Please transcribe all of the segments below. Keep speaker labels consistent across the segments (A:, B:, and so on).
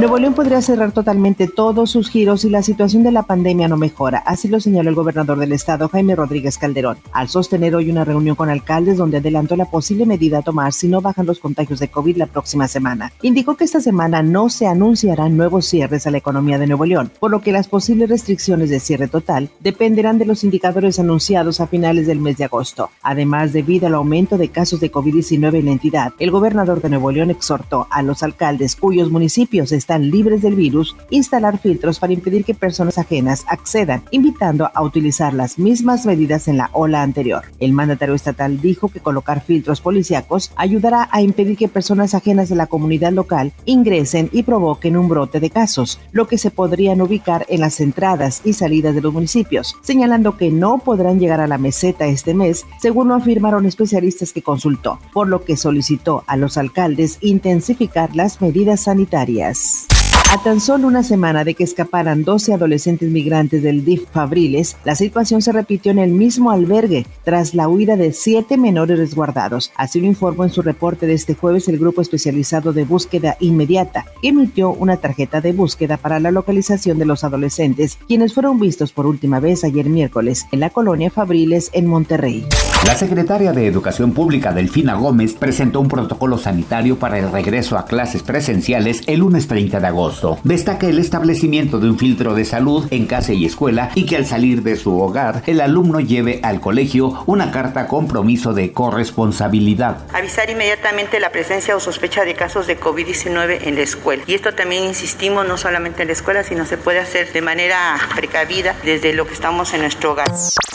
A: Nuevo León podría cerrar totalmente todos sus giros si la situación de la pandemia no mejora, así lo señaló el gobernador del estado, Jaime Rodríguez Calderón, al sostener hoy una reunión con alcaldes donde adelantó la posible medida a tomar si no bajan los contagios de COVID la próxima semana. Indicó que esta semana no se anunciarán nuevos cierres a la economía de Nuevo León, por lo que las posibles restricciones de cierre total dependerán de los indicadores anunciados a finales del mes de agosto. Además, debido al aumento de casos de COVID-19 en la entidad, el gobernador de Nuevo León exhortó a los alcaldes cuyos municipios están están libres del virus, instalar filtros para impedir que personas ajenas accedan, invitando a utilizar las mismas medidas en la ola anterior. El mandatario estatal dijo que colocar filtros policíacos ayudará a impedir que personas ajenas de la comunidad local ingresen y provoquen un brote de casos, lo que se podrían ubicar en las entradas y salidas de los municipios, señalando que no podrán llegar a la meseta este mes, según lo afirmaron especialistas que consultó, por lo que solicitó a los alcaldes intensificar las medidas sanitarias. A tan solo una semana de que escaparan 12 adolescentes migrantes del DIF Fabriles, la situación se repitió en el mismo albergue tras la huida de siete menores resguardados. Así lo informó en su reporte de este jueves el Grupo Especializado de Búsqueda Inmediata, que emitió una tarjeta de búsqueda para la localización de los adolescentes, quienes fueron vistos por última vez ayer miércoles en la colonia Fabriles en Monterrey.
B: La secretaria de Educación Pública, Delfina Gómez, presentó un protocolo sanitario para el regreso a clases presenciales el lunes 30 de agosto. Destaca el establecimiento de un filtro de salud en casa y escuela y que al salir de su hogar el alumno lleve al colegio una carta compromiso de corresponsabilidad.
C: Avisar inmediatamente la presencia o sospecha de casos de COVID-19 en la escuela. Y esto también insistimos no solamente en la escuela, sino se puede hacer de manera precavida desde lo que estamos en nuestro hogar.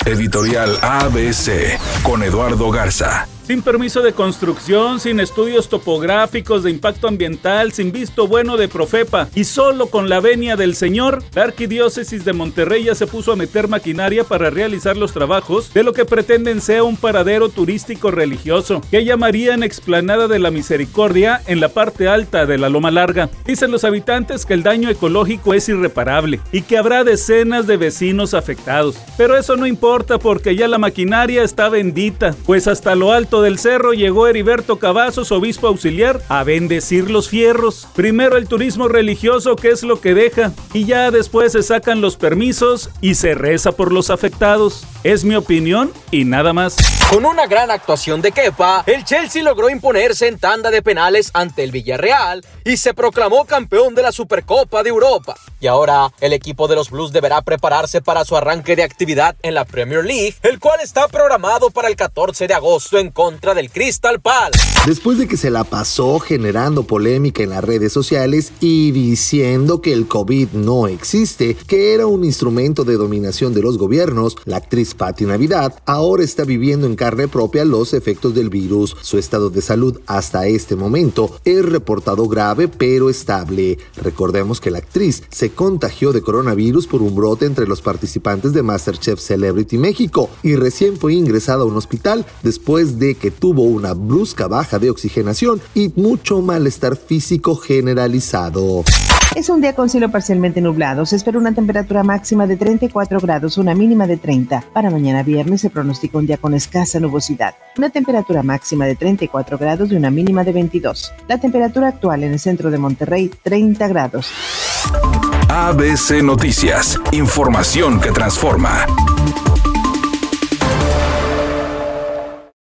D: Editorial ABC con Eduardo Garza
E: sin permiso de construcción, sin estudios topográficos de impacto ambiental, sin visto bueno de Profepa y solo con la venia del Señor, la Arquidiócesis de Monterrey ya se puso a meter maquinaria para realizar los trabajos de lo que pretenden sea un paradero turístico religioso, que llamarían Explanada de la Misericordia en la parte alta de la Loma Larga. Dicen los habitantes que el daño ecológico es irreparable y que habrá decenas de vecinos afectados. Pero eso no importa porque ya la maquinaria está bendita, pues hasta lo alto del Cerro llegó Heriberto Cavazos, obispo auxiliar, a bendecir los fierros. Primero el turismo religioso, que es lo que deja, y ya después se sacan los permisos y se reza por los afectados. Es mi opinión y nada más.
F: Con una gran actuación de Kepa, el Chelsea logró imponerse en tanda de penales ante el Villarreal y se proclamó campeón de la Supercopa de Europa. Y ahora el equipo de los Blues deberá prepararse para su arranque de actividad en la Premier League, el cual está programado para el 14 de agosto en contra del Crystal Palace.
G: Después de que se la pasó generando polémica en las redes sociales y diciendo que el COVID no existe, que era un instrumento de dominación de los gobiernos, la actriz Patti Navidad ahora está viviendo en carne propia los efectos del virus. Su estado de salud hasta este momento es reportado grave pero estable. Recordemos que la actriz se contagió de coronavirus por un brote entre los participantes de MasterChef Celebrity México y recién fue ingresada a un hospital después de que tuvo una brusca baja de oxigenación y mucho malestar físico generalizado.
A: Es un día con cielo parcialmente nublado. Se espera una temperatura máxima de 34 grados, una mínima de 30. Mañana viernes se pronostica un día con escasa nubosidad. Una temperatura máxima de 34 grados y una mínima de 22. La temperatura actual en el centro de Monterrey, 30 grados.
D: ABC Noticias. Información que transforma.